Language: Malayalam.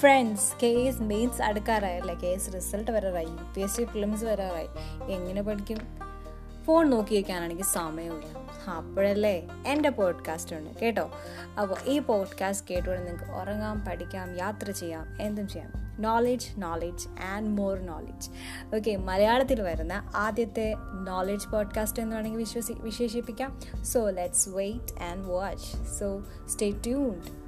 ഫ്രണ്ട്സ് കെ എസ് മെയിൻസ് അടുക്കാറായല്ലേ K S result വരാറായി U P S C prelims വരാറായി എങ്ങനെ പഠിക്കും? ഫോൺ നോക്കി വയ്ക്കാനാണെങ്കിൽ സമയമില്ല. അപ്പോഴല്ലേ എന്റെ പോഡ്കാസ്റ്റ് ഉണ്ട് കേട്ടോ? അപ്പോൾ ഈ പോഡ്കാസ്റ്റ് കേട്ടുകൊണ്ട് നിങ്ങൾക്ക് ഉറങ്ങാം പഠിക്കാം യാത്ര ചെയ്യാം എന്തും ചെയ്യാം. Knowledge knowledge and more knowledge okay മലയാളത്തിൽ വരുന്ന ആദ്യത്തെ നോളജ് പോഡ്കാസ്റ്റ് എന്ന് വേണമെങ്കിൽ വിശ്വസി വിശേഷിപ്പിക്കാം. So let's wait and watch so stay tuned